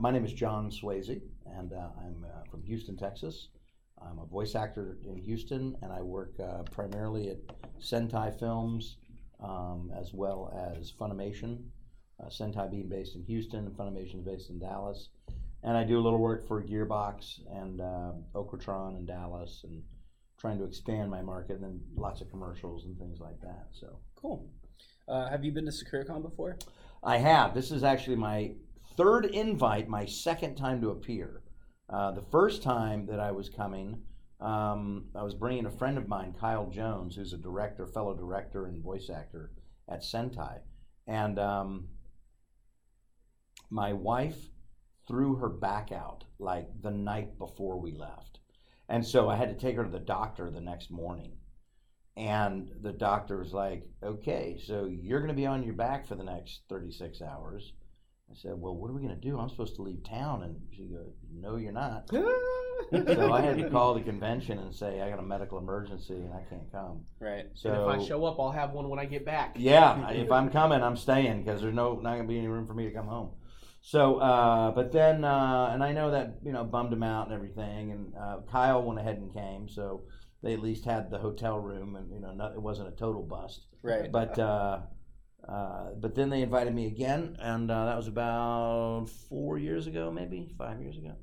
my name is John Swasey, and uh, I'm uh, from Houston, Texas. I'm a voice actor in Houston, and I work uh, primarily at Sentai Films um, as well as Funimation. Uh, Sentai being based in Houston, and Funimation is based in Dallas. And I do a little work for Gearbox and uh, Okratron in Dallas, and trying to expand my market, and then lots of commercials and things like that. So Cool. Uh, have you been to SakuraCon before? I have. This is actually my third invite, my second time to appear. Uh, the first time that I was coming, um, I was bringing a friend of mine, Kyle Jones, who's a director, fellow director, and voice actor at Sentai. And um, my wife threw her back out like the night before we left. And so I had to take her to the doctor the next morning. And the doctor was like, okay, so you're going to be on your back for the next 36 hours. I said, well, what are we going to do? I'm supposed to leave town. And she goes, no, you're not. so I had to call the convention and say, I got a medical emergency and I can't come. Right. So and if I show up, I'll have one when I get back. yeah, if I'm coming, I'm staying because there's no not gonna be any room for me to come home. So, uh, but then, uh, and I know that you know bummed him out and everything. And uh, Kyle went ahead and came, so they at least had the hotel room, and you know not, it wasn't a total bust. Right. But uh, uh, but then they invited me again, and uh, that was about four years ago, maybe five years ago.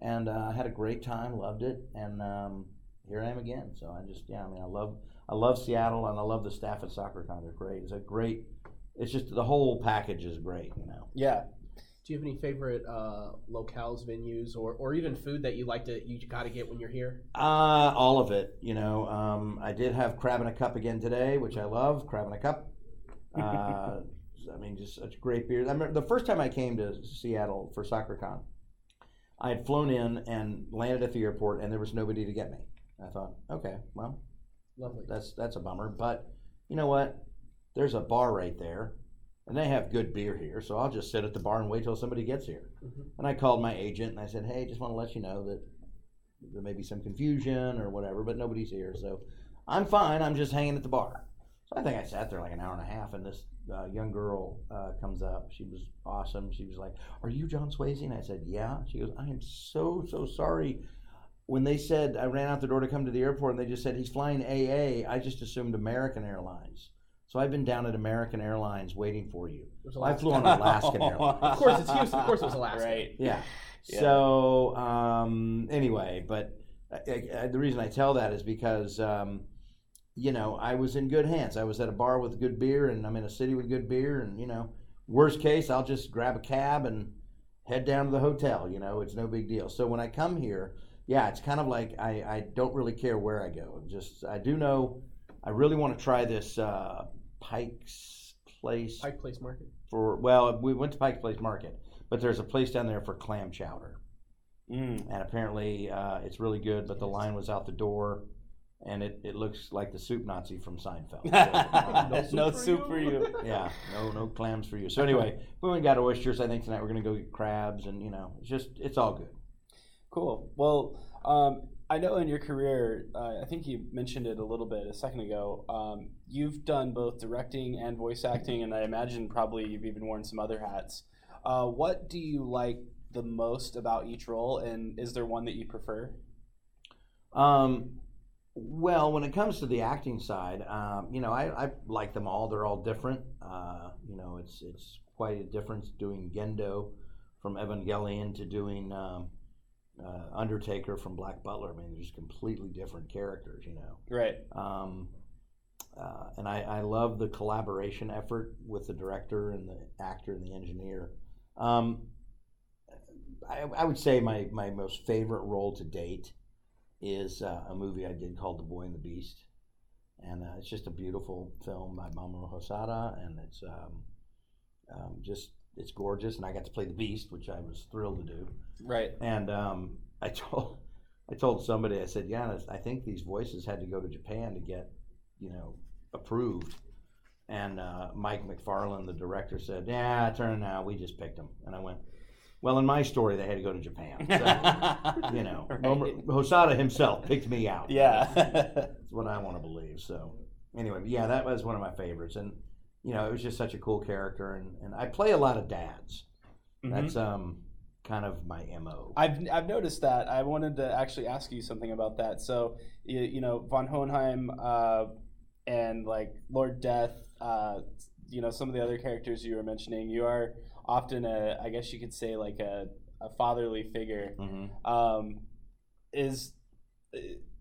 And uh, I had a great time, loved it, and um, here I am again. So I just yeah, I mean I love I love Seattle, and I love the staff at SakuraCon. They're great. It's a great. It's just the whole package is great, you know. Yeah. Do you have any favorite uh, locales, venues, or, or even food that you like to you got to get when you're here? Uh, all of it, you know. Um, I did have crab in a cup again today, which I love. Crab in a cup. Uh, I mean, just such great beers. I remember the first time I came to Seattle for SakuraCon, I had flown in and landed at the airport, and there was nobody to get me. I thought, okay, well, Lovely. that's that's a bummer. But you know what? There's a bar right there, and they have good beer here, so I'll just sit at the bar and wait till somebody gets here. Mhm. And I called my agent and I said, hey, just want to let you know that there may be some confusion or whatever, but nobody's here, so I'm fine. I'm just hanging at the bar. So I think I sat there like an hour and a half, and this uh, young girl uh, comes up. She was awesome. She was like, "Are you John Swasey?" And I said, "Yeah." She goes, "I am so so sorry." When they said I ran out the door to come to the airport, and they just said he's flying AA, I just assumed American Airlines. So I've been down at American Airlines waiting for you. It I flew on Alaskan Airlines. Of course, it's Houston. Of course, it was Alaska. Right. Yeah. Yeah. So um, anyway, but I, I, the reason I tell that is because um, you know I was in good hands. I was at a bar with good beer, and I'm in a city with good beer, and you know, worst case, I'll just grab a cab and head down to the hotel. You know, it's no big deal. So when I come here, yeah, it's kind of like I, I don't really care where I go. Just I do know I really want to try this uh, Pike's Place Pike Place Market. for well, we went to Pike's Place Market, but there's a place down there for clam chowder, Mm. and apparently uh, it's really good. But the line was out the door, and it, it looks like the soup Nazi from Seinfeld. So, uh, no soup for you. yeah, no no clams for you. So anyway, we went got oysters. I think tonight we're gonna go get crabs, and you know, it's just it's all good. Cool. Well, um, I know in your career, uh, I think you mentioned it a little bit a second ago. Um, you've done both directing and voice acting, and I imagine probably you've even worn some other hats. Uh, what do you like the most about each role, and is there one that you prefer? Um, well, when it comes to the acting side, um, you know, I, I like them all. They're all different. Uh, you know, it's it's quite a difference doing Gendo from Evangelion to doing um, uh, Undertaker from Black Butler. I mean, they're just completely different characters. You know. Right. Um, uh, and I, I love the collaboration effort with the director and the actor and the engineer. Um, I, I would say my, my most favorite role to date is uh, a movie I did called The Boy and the Beast. And uh, it's just a beautiful film by Mamoru Hosoda, and it's um, um, just it's gorgeous. And I got to play the Beast, which I was thrilled to do. Right. And um, I told I told somebody I said, yeah, I think these voices had to go to Japan to get you know approved. And uh, Mike McFarland, the director, said, "Yeah, turn now. We just picked them." And I went, "Well, in my story, they had to go to Japan." So, you know, Right. Hosoda himself picked me out. Yeah. That's what I want to believe. So, anyway, yeah, that was one of my favorites, and you know, it was just such a cool character, and, and I play a lot of dads. Mhm. That's um, kind of my mo. I've I've noticed that. I wanted to actually ask you something about that. So you, you know Van Hohenheim uh, and like Lord Death, uh, you know some of the other characters you were mentioning. You are often a, I guess you could say like a, a fatherly figure. hmm Um, is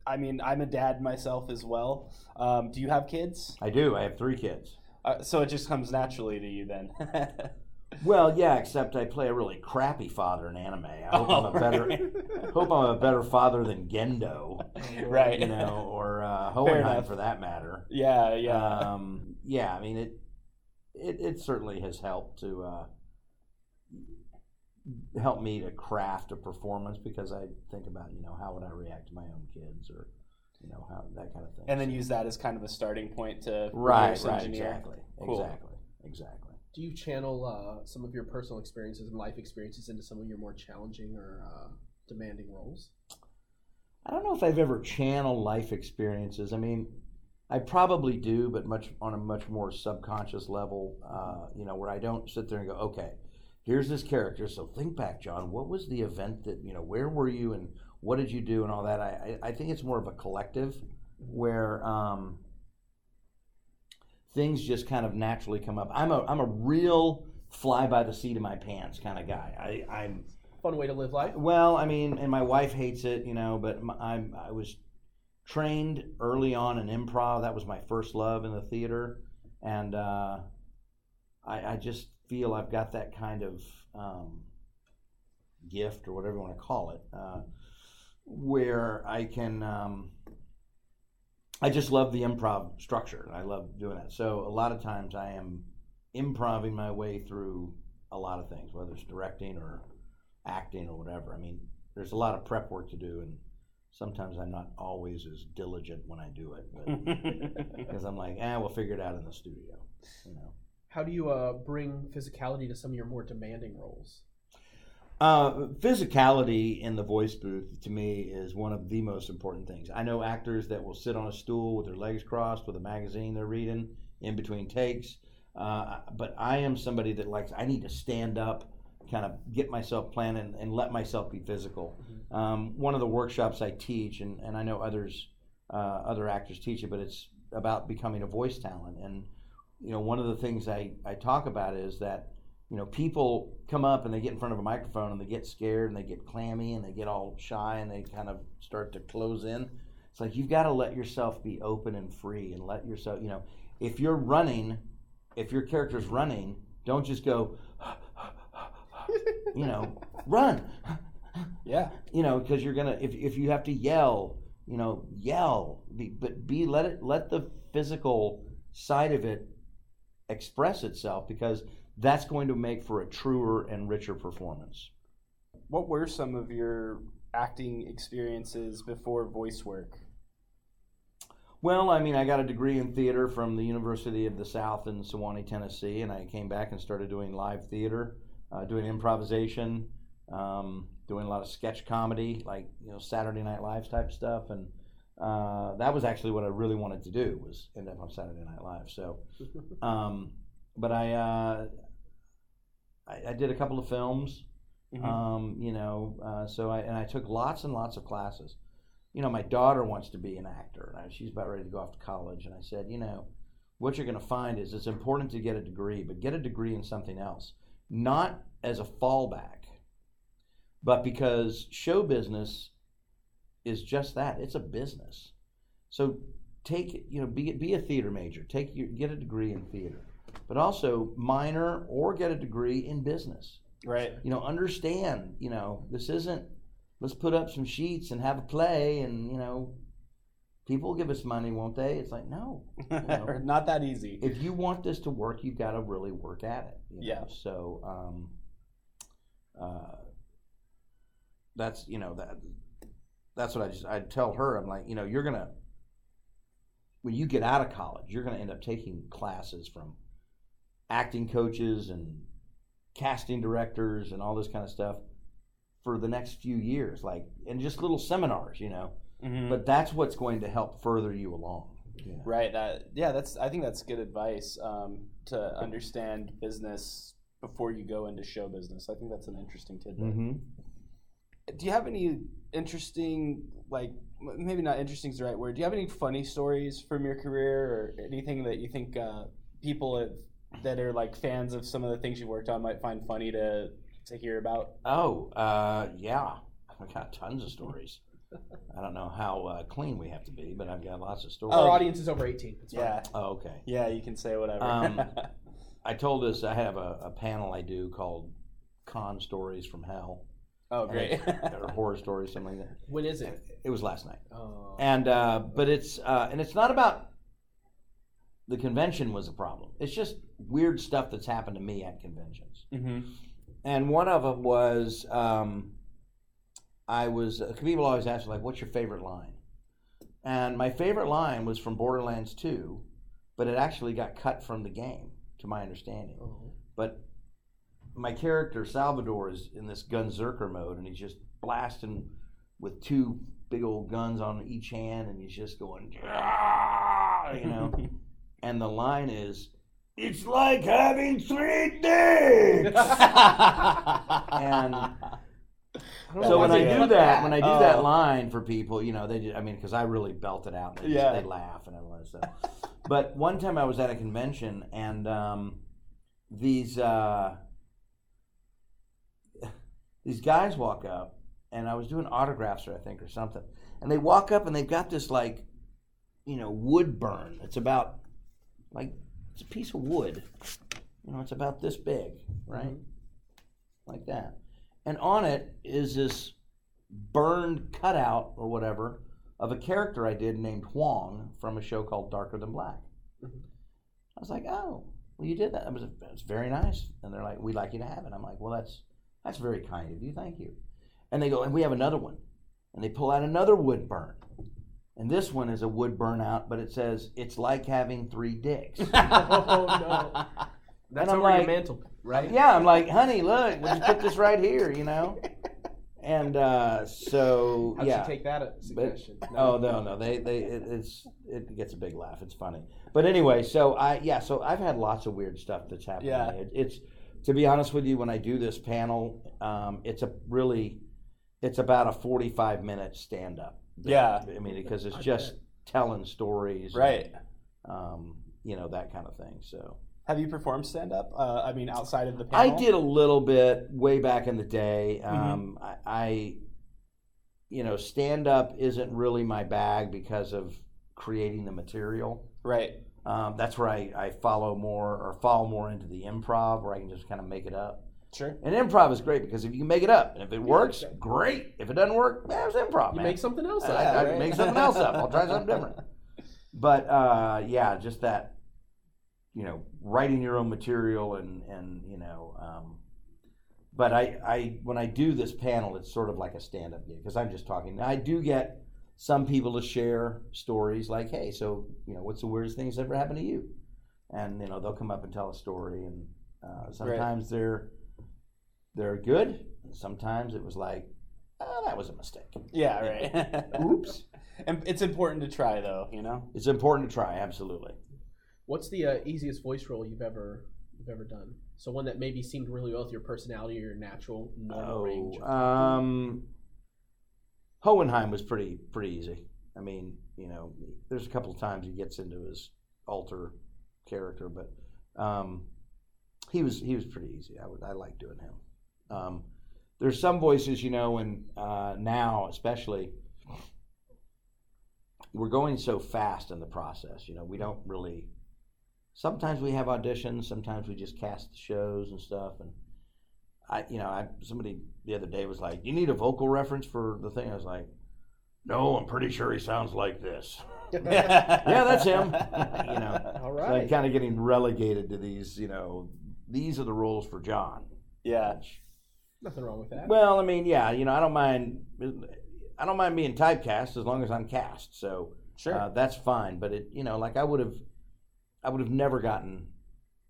I mean I'm a dad myself as well. Um, do you have kids? I do. I have three kids. Uh, so it just comes naturally to you then. Well, yeah, except I play a really crappy father in anime. I hope I'm a better hope I'm a better father than Gendo, right. you know, or uh, Hohenheim for that matter. Yeah, yeah. Um, yeah, I mean it, it. It certainly has helped to uh, help me to craft a performance because I think about you know how would I react to my own kids or you know how that kind of thing. and then So- use that as kind of a starting point to right, right, engineer. exactly, Cool. exactly, exactly. Do you channel uh, some of your personal experiences and life experiences into some of your more challenging or uh, demanding roles? I don't know if I've ever channeled life experiences. I mean, I probably do, but much on a much more subconscious level. Uh, you know, where I don't sit there and go, okay, here's this character. So think back, John. What was the event that you know? Where were you, and what did you do, and all that? I I, I think it's more of a collective, where um, things just kind of naturally come up. I'm a I'm a real fly by the seat of my pants kind of guy. I, I'm Fun way to live life. well, I mean, and my wife hates it, you know, but I'm I was trained early on in improv. That was my first love in the theater, and uh, I, I just feel I've got that kind of um, gift or whatever you want to call it, uh, where I can. Um, I just love the improv structure. I love doing that. So a lot of times I am improving my way through a lot of things, whether it's directing or acting or whatever. I mean, there's a lot of prep work to do, and sometimes I'm not always as diligent when I do it, because I'm like, eh, we'll figure it out in the studio, you know. How do you uh, bring physicality to some of your more demanding roles? Uh, physicality in the voice booth to me is one of the most important things. I know actors that will sit on a stool with their legs crossed with a magazine they're reading in between takes, uh, but I am somebody that likes. I need to stand up, kind of get myself planned, and, and let myself be physical. Um, one of the workshops I teach, and, and I know others, uh, other actors teach it, but it's about becoming a voice talent. And you know, one of the things I, I talk about is that you know, people come up and they get in front of a microphone and they get scared and they get clammy and they get all shy and they kind of start to close in. It's like you've got to let yourself be open and free and let yourself, you know, if you're running, if your character's running, don't just go, you know, run, yeah. you know, because you're gonna if if you have to yell, you know, yell, be, but be let it let the physical side of it express itself because that's going to make for a truer and richer performance. What were some of your acting experiences before voice work? Well, I mean, I got a degree in theater from the University of the South in Sewanee, Tennessee, and I came back and started doing live theater, uh, doing improvisation, um, doing a lot of sketch comedy, like you know Saturday Night Live type stuff, and uh, that was actually what I really wanted to do was end up on Saturday Night Live. So, um, but I, uh, I I did a couple of films. Mhm. Um, you know, uh, so I and I took lots and lots of classes. You know, my daughter wants to be an actor, and I, she's about ready to go off to college. And I said, you know, what you're going to find is it's important to get a degree, but get a degree in something else, not as a fallback, but because show business is just that. It's a business. So take, you know, be be a theater major. Take your get a degree in theater, but also minor or get a degree in business Right. you know, understand, you know, this isn't let's put up some sheets and have a play and, you know, people give us money, won't they? It's like, no. know. Not that easy. If you want this to work, you've got to really work at it. you know? Yeah. So, um, uh, that's, you know, that, that's what I just, I tell her, I'm like, you know, you're going to, when you get out of college, you're going to end up taking classes from acting coaches and casting directors and all this kind of stuff for the next few years, like and just little seminars, you know. Mhm. But that's what's going to help further you along. you know. Right. That yeah. That's I think that's good advice um, to understand business before you go into show business. I think that's an interesting tidbit. Mm-hmm. Do you have any interesting, like maybe not interesting is the right word? Do you have any funny stories from your career or anything that you think uh, people have, that are like fans of some of the things you worked on might find funny to to hear about? Oh, uh, yeah. I've got tons of stories. I don't know how uh, clean we have to be, but I've got lots of stories. Our audience is over 18. It's fine. Yeah, Oh, okay. yeah, you can say whatever. Um, I told us I have a, a panel I do called Con Stories from Hell. Oh, great. or horror story, or something like that. When is it? It was last night. Oh. And uh, but it's uh, and it's not about the convention was a problem. It's just weird stuff that's happened to me at conventions. hmm And one of them was um, I was uh, people always ask like, "What's your favorite line?" And my favorite line was from Borderlands 2, but it actually got cut from the game, to my understanding. Oh. But my character Salvador is in this gunzerker mode, and he's just blasting with two big old guns on each hand, and he's just going, "Ah," you know. and the line is, "It's like having three dicks." and so when I do that, when I do that Oh. line for people, you know, they, just, I mean, because I really belt it out, and they, just- Yeah. they laugh and everything. So, but one time I was at a convention, and um, these uh, these guys walk up, and I was doing autographs, or I think, or something, and they walk up, and they've got this like, you know, wood burn. It's about like it's a piece of wood. You know, it's about this big, right? Like that. And on it is this burned cutout or whatever of a character I did named Huang from a show called Darker Than Black. Mhm. I was like, oh, well, you did that. It was, it was very nice. And they're like, we'd like you to have it. I'm like, well, that's that's very kind of you. Thank you. And they go, and we have another one. And they pull out another wood burn. And this one is a wood burnout, but it says, it's like having three dicks. Oh, no. That's over your like- mantle, right? Yeah, I'm like, honey, look, we'll just put this right here, you know. And uh, so, How'd yeah. take that as a But- suggestion? Oh no, no, they they it, it's it gets a big laugh. It's funny, but anyway, so I yeah, so I've had lots of weird stuff that's happened. Yeah. It, it's to be honest with you, when I do this panel, um, it's a really, it's about a forty-five minute stand up. Yeah. I mean because it's just telling stories, and, right. Um, you know that kind of thing. So Have you performed stand up? Uh, I mean, outside of the panel? I did a little bit way back in the day. Mm-hmm. Um, I, I, you know, stand up isn't really my bag because of creating the material. Right. Um, that's where I, I follow more or fall more into the improv where I can just kind of make it up. Sure. And improv is great because if you can make it up and if it works, great. If it doesn't work, man, it's improv, You man. make something else I, up. I right? make something else up. I'll try something different. But uh, yeah, just that, you know, writing your own material and and you know, um, but I I when I do this panel, it's sort of like a stand up gig because I'm just talking. I do get some people to share stories like, hey, so you know, what's the weirdest thing that's ever happened to you? And you know, they'll come up and tell a story, and uh, sometimes they're they're good. and Sometimes it was like, oh, that was a mistake. Yeah, right. Oops. and it's important to try, though, you know? It's important to try, absolutely. What's the uh, easiest voice role you've ever you've ever done? So one that maybe seemed really well with your personality or your natural normal range. Oh, um, Hohenheim was pretty pretty easy. I mean, you know, there's a couple of times he gets into his alter character, but um, he was he was pretty easy. I would I like doing him. Um, there's some voices, you know, and uh, now especially we're going so fast in the process. You know, we don't really. Sometimes we have auditions. Sometimes we just cast the shows and stuff. And I, you know, I somebody the other day was like, "You need a vocal reference for the thing." I was like, "No, I'm pretty sure he sounds like this." yeah, that's him. You know. all right. So I'm kind of getting relegated to these. You know, these are the rules for John. Yeah. Which- Nothing wrong with that. well, I mean, yeah, you know, I don't mind. I don't mind being typecast as long as I'm cast. So Sure. uh, that's fine. But it, you know, like I would have, I would have never gotten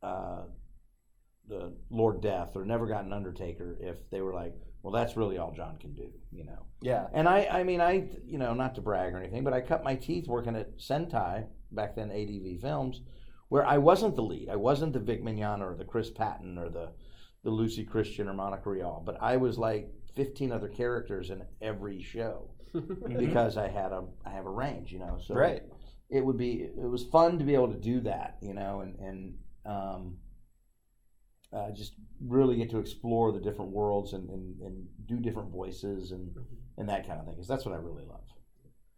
uh, the Lord Death or never gotten Undertaker if they were like, well, that's really all John can do. You know. yeah. And I, I mean, I, you know, not to brag or anything, but I cut my teeth working at Sentai back then, ADV Films, where I wasn't the lead. I wasn't the Vic Mignogna or the Chris Patton or the, the Lucy Christian or Monica Rial, but I was like 15 other characters in every show because I had a I have a range, you know. So right. it would be it was fun to be able to do that, you know, and and um, uh, just really get to explore the different worlds and, and, and do different voices and and that kind of thing because that's what I really love.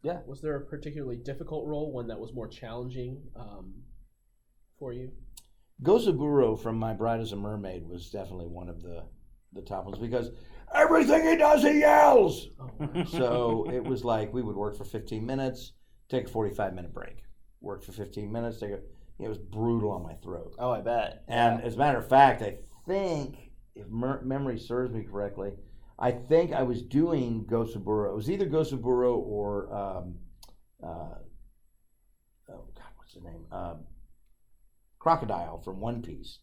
Yeah. Was there a particularly difficult role, one that was more challenging um, for you? Gozaburo from My Bride is a Mermaid was definitely one of the the top ones because everything he does he yells. Oh, wow. So it was like we would work for 15 minutes, take a 45 minute break, work for 15 minutes, take a. It was brutal on my throat. Oh, I bet. And as a matter of fact, I think, if mer- memory serves me correctly, I think I was doing Gozaburo. It was either Gozaburo or, um, uh, oh God, what's the name? Um Crocodile from One Piece.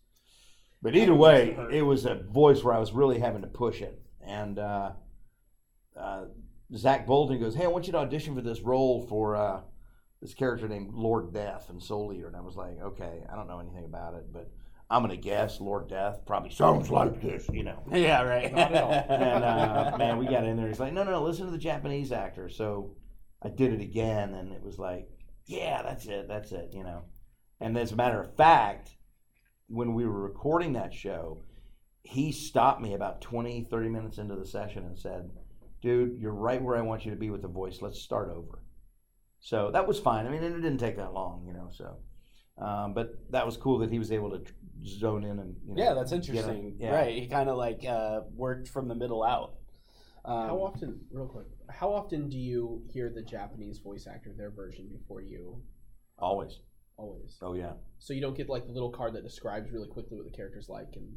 But either way, it was a voice where I was really having to push it. And uh, uh, Zach Bolton goes, "Hey, I want you to audition for this role for uh, this character named Lord Death and Soul Eater." And I was like, "Okay, I don't know anything about it, but I'm gonna guess Lord Death probably sounds like this, you know." yeah, right. Not at all. And uh, man, we got in there. He's like, "No, no, no, listen to the Japanese actor." So I did it again, and it was like, "Yeah, that's it, that's it," you know. And as a matter of fact, when we were recording that show, he stopped me about 20, 30 minutes into the session and said, Dude, you're right where I want you to be with the voice. Let's start over. So that was fine. I mean, it didn't take that long, you know. So, um, but that was cool that he was able to zone in and you know, yeah, that's interesting. Yeah. Right. He kind of like uh, worked from the middle out. Um, How often, real quick, how often do you hear the Japanese voice actor, their version, before you Always. always? Oh yeah. So you don't get like the little card that describes really quickly what the character's like, and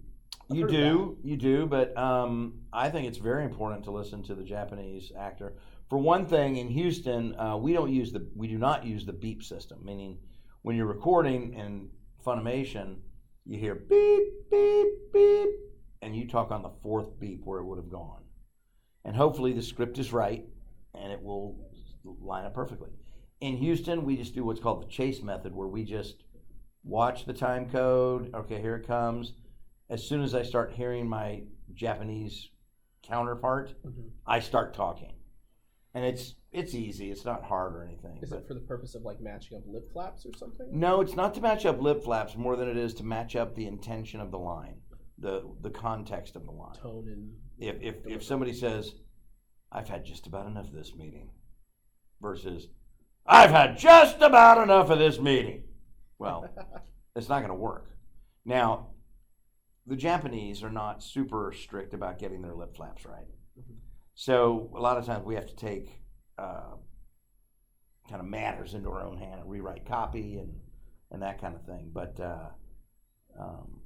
I've You do, you do, but um, I think it's very important to listen to the Japanese actor. For one thing, in Houston, uh, we don't use the we do not use the beep system. Meaning, when you're recording in Funimation, you hear beep beep beep, and you talk on the fourth beep where it would have gone, and hopefully the script is right, and it will line up perfectly. In Houston, we just do what's called the chase method, where we just watch the time code. Okay, here it comes as soon as I start hearing my Japanese counterpart, Mhm. I start talking, and it's it's easy. It's not hard or anything. is but- it for the purpose of like matching up lip flaps or something? no, it's not to match up lip flaps more than it is to match up the intention of the line, the the context of the line. Tone and If if if somebody says, "I've had just about enough of this meeting," versus, "I've had just about enough of this meeting," well, it's not going to work. Now, the Japanese are not super strict about getting their lip flaps right. Mhm. So a lot of times we have to take uh, kind of matters into our own hand and rewrite copy and, and that kind of thing. But uh, um,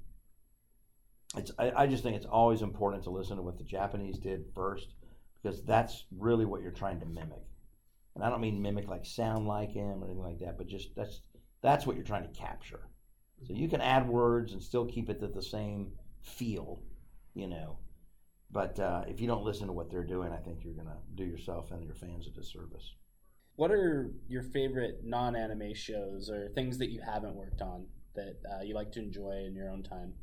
it's I, I just think it's always important to listen to what the Japanese did first because that's really what you're trying to mimic. And I don't mean mimic like sound like him or anything like that, but just that's that's what you're trying to capture. So you can add words and still keep it the same feel, you know. But uh, if you don't listen to what they're doing, I think you're going to do yourself and your fans a disservice. What are your favorite non-anime shows or things that you haven't worked on that uh, you like to enjoy in your own time?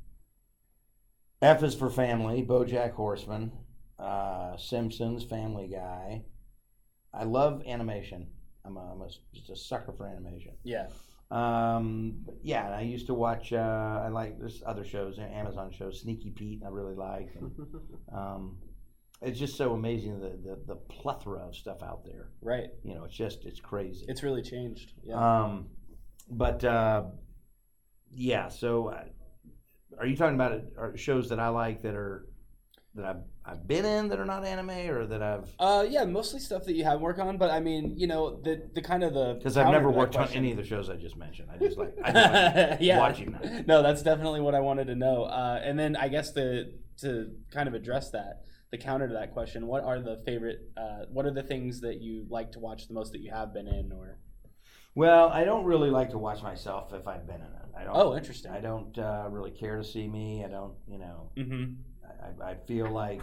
F is for family, BoJack Horseman, uh, Simpsons, Family Guy. I love animation. I'm, a, I'm a, just a sucker for animation. Yeah. Um, yeah, and I used to watch. Uh, I like there's other shows, Amazon shows, Sneaky Pete. I really like. And, um, it's just so amazing the, the the plethora of stuff out there. Right. You know, it's just it's crazy. It's really changed. Yeah. Um, but uh, yeah. So, uh, are you talking about shows that I like that are that I've I've been in that are not anime, or that I've Uh, yeah, mostly stuff that you have worked on, but I mean, you know, the the kind of the because I've never worked on any of the shows I just mentioned. I just like I just like yeah. watching them. No, that's definitely what I wanted to know. Uh, and then I guess to to kind of address that, the counter to that question, what are the favorite? Uh, what are the things that you like to watch the most that you have been in? Or Well, I don't really like to watch myself if I've been in it. I don't. oh, interesting. I don't uh, really care to see me. I don't. You know. Mm-hmm. I, I feel like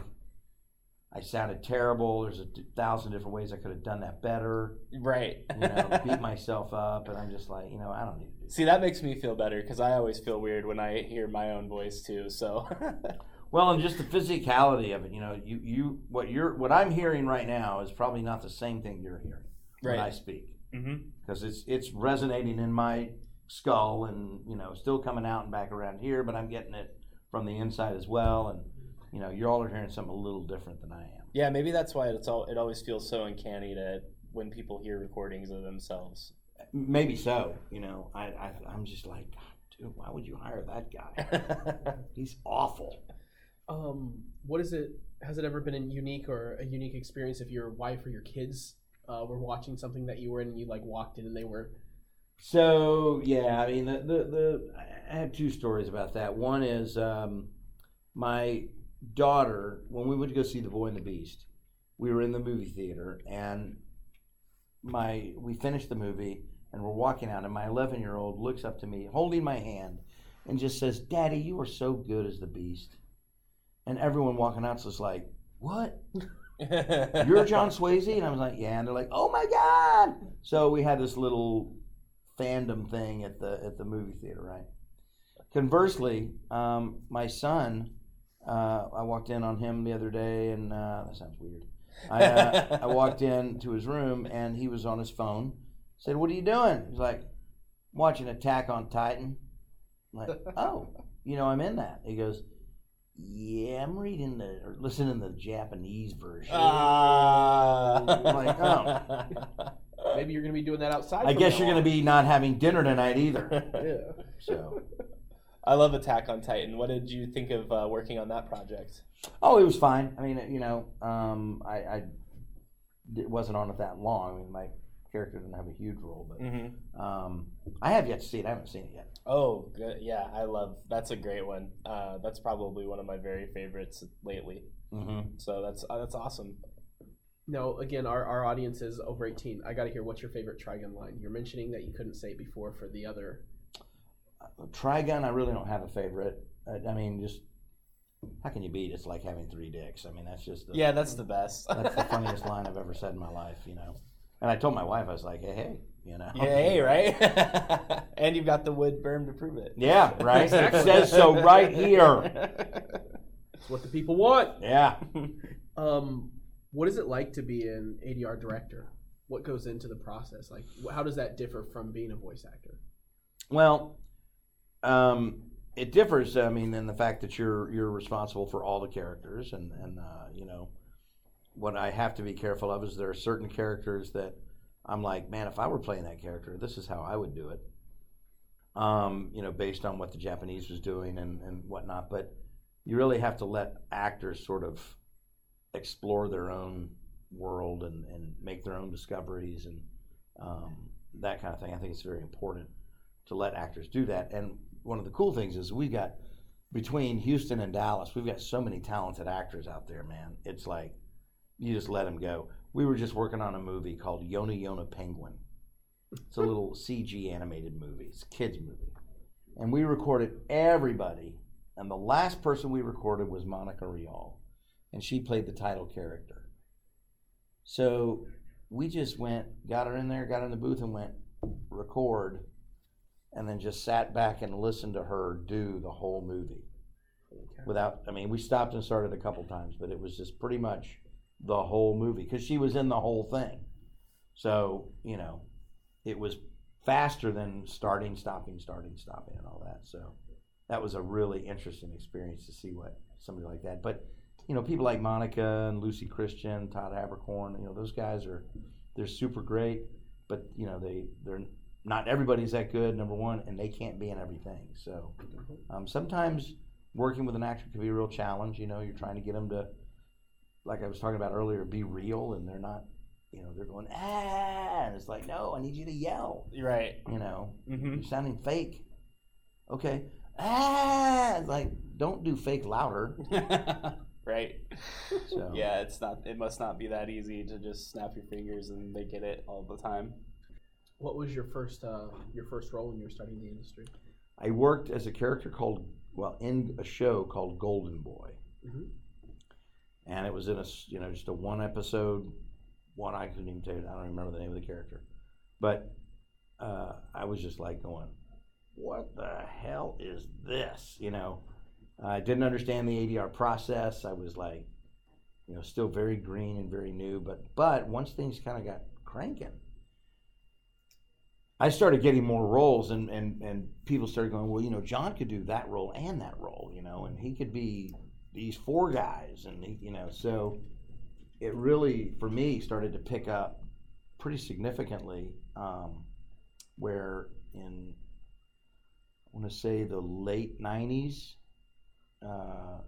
I sounded terrible. There's a thousand different ways I could have done that better. Right. You know, beat myself up, and I'm just like, you know, I don't need to do. See, that makes me feel better because I always feel weird when I hear my own voice too. So, Well, and just the physicality of it, you know, you, you what you're what I'm hearing right now is probably not the same thing you're hearing when I Right. speak Mm-hmm. because it's it's resonating in my skull and you know still coming out and back around here, but I'm getting it from the inside as well, and you know, you all are hearing something a little different than I am. Yeah, maybe that's why it's all. It always feels so uncanny to when people hear recordings of themselves. Maybe so, you know. I, I I'm just like, dude, why would you hire that guy? He's awful. Um, what is it? Has it ever been a unique or a unique experience if your wife or your kids uh, were watching something that you were in and you like walked in and they were So yeah, I mean the the, the I have two stories about that. One is um, my daughter when we went to go see The Boy and the Beast. We were in the movie theater and my we finished the movie and we're walking out and my 11 year old looks up to me holding my hand and just says, "Daddy, you are so good as the Beast." And everyone walking out's just like, "What? You're John Swasey?" And I was like, "Yeah." And they're like, "Oh my god!" So we had this little fandom thing at the at the movie theater, right? Conversely, um, my son, uh, I walked in on him the other day, and uh, that sounds weird. I, uh, I walked in to his room, and he was on his phone. Said, "What are you doing?" He's like, "Watching Attack on Titan." I'm like, oh, you know, I'm in that. He goes, "Yeah, I'm reading the or listening to the Japanese version." Ah. Like, oh. maybe you're gonna be doing that outside. I guess you're going to be not having dinner tonight either. Yeah. So, I love Attack on Titan. What did you think of uh, working on that project? oh, it was fine. I mean, you know, um, I, I it wasn't on it that long. I mean, my character didn't have a huge role, but Mm-hmm. um, I have yet to see it. I haven't seen it yet. Oh, good. Yeah, I love. That's a great one. Uh, that's probably one of my very favorites lately. Mm-hmm. So that's uh, that's awesome. Now, again, our, our audience is over 18. I got to hear what's your favorite Trigun line. You're mentioning that you couldn't say it before for the other. Trigun, I really don't have a favorite. I, I mean, just how can you beat? It's like having three dicks. I mean, that's just the, Yeah, that's the best. that's the funniest line I've ever said in my life. You know, and I told my wife, I was like, hey, hey, you know, Yeah, hey, right? and you've got the wood berm to prove it. Yeah, right. It says so right here. It's what the people want. Yeah. Um, what is it like to be an ADR director? What goes into the process? Like, how does that differ from being a voice actor? Well, um, it differs. I mean, in the fact that you're you're responsible for all the characters, and and uh, you know, what I have to be careful of is there are certain characters that I'm like, man, if I were playing that character, this is how I would do it. Um, you know, based on what the Japanese was doing and and whatnot, but you really have to let actors sort of explore their own world and and make their own discoveries and um, that kind of thing. I think it's very important to let actors do that. And one of the cool things is we've got between Houston and Dallas, we've got so many talented actors out there, man. It's like you just let them go. We were just working on a movie called Yona Yona Penguin. It's a little CG animated movie. It's a kids movie, and we recorded everybody. And the last person we recorded was Monica Rial, and she played the title character. So we just went, got her in there, got her in the booth, and went record, and then just sat back and listened to her do the whole movie without. I mean, we stopped and started a couple times, but it was just pretty much the whole movie because she was in the whole thing. So you know, it was faster than starting, stopping, starting, stopping, and all that. So that was a really interesting experience to see what somebody like that. But you know, people like Monica and Lucy Christian, Todd Haberkorn, you know, those guys are they're super great, but you know, they they're not everybody's that good. Number one, and they can't be in everything. So um, sometimes working with an actor can be a real challenge. You know, you're trying to get them to, like I was talking about earlier, be real, and they're not. You know, they're going ah, and it's like, no, I need you to yell. Right. You know, hmm you're sounding fake. Okay, ah, like don't do fake louder. right. So Yeah, it's not. It must not be that easy to just snap your fingers and they get it all the time. What was your first uh, your first role when you were starting the industry? I worked as a character called, well, in a show called Golden Boy, Mhm. and it was in a you know, just a one episode, one I couldn't even tell you, I don't remember the name of the character, but uh, I was just like going, what the hell is this, you know? I didn't understand the ADR process. I was like, you know, still very green and very new. But but once things kind of got cranking, I started getting more roles, and and and people started going, well, you know, John could do that role and that role, you know, and he could be these four guys, and he, you know, so it really for me started to pick up pretty significantly. Um, where in I want to say the late '90s. Uh,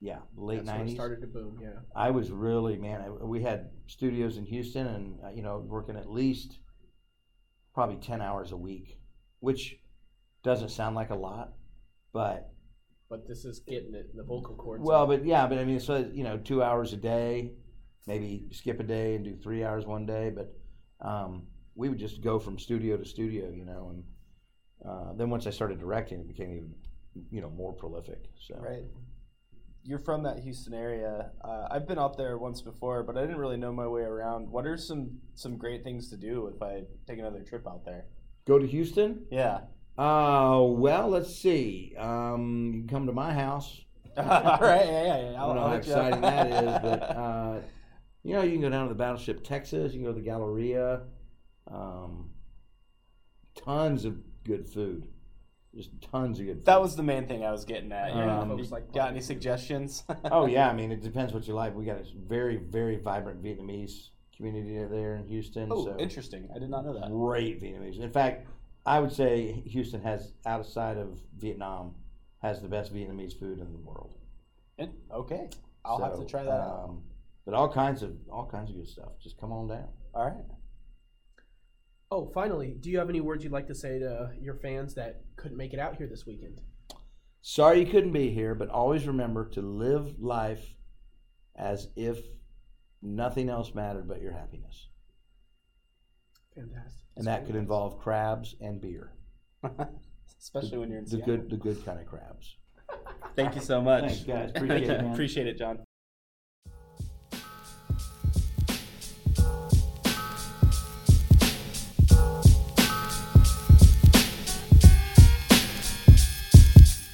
yeah, late That's when it '90s. started to boom. Yeah. I was really man. I, we had studios in Houston, and uh, you know, working at least probably ten hours a week, which doesn't sound like a lot, but But this is getting it. The vocal cords. well, are- but yeah, but I mean, so you know, two hours a day, maybe skip a day and do three hours one day, but um, we would just go from studio to studio, you know, and uh, then once I started directing, it became even, you know, more prolific. So Right. You're from that Houston area. Uh, I've been out there once before, but I didn't really know my way around. What are some some great things to do if I take another trip out there? go to Houston. Yeah. Uh, well, let's see. Um, you can come to my house. All right. Yeah, yeah, yeah. I I'll, don't know how exciting that is, but uh, you know, you can go down to the Battleship Texas. You can go to the Galleria. Um, tons of good food. Just tons of good food. that was the main thing I was getting at. Yeah. Um, like got any suggestions? oh yeah, I mean it depends what you like. We got a very very vibrant Vietnamese community there in Houston. Oh, so interesting. I did not know that. great Vietnamese. In fact, I would say Houston has outside of Vietnam has the best Vietnamese food in the world. Okay. I'll have to try that out. um, But all kinds of all kinds of good stuff. Just come on down. All right. Oh, finally, do you have any words you'd like to say to your fans that couldn't make it out here this weekend? Sorry you couldn't be here, but always remember to live life as if nothing else mattered but your happiness. Fantastic. And that could involve crabs and beer. Especially when you're in The Seattle. good the good kind of crabs. Thank you so much. Thanks, guys. Appreciate it, man. Appreciate it, John.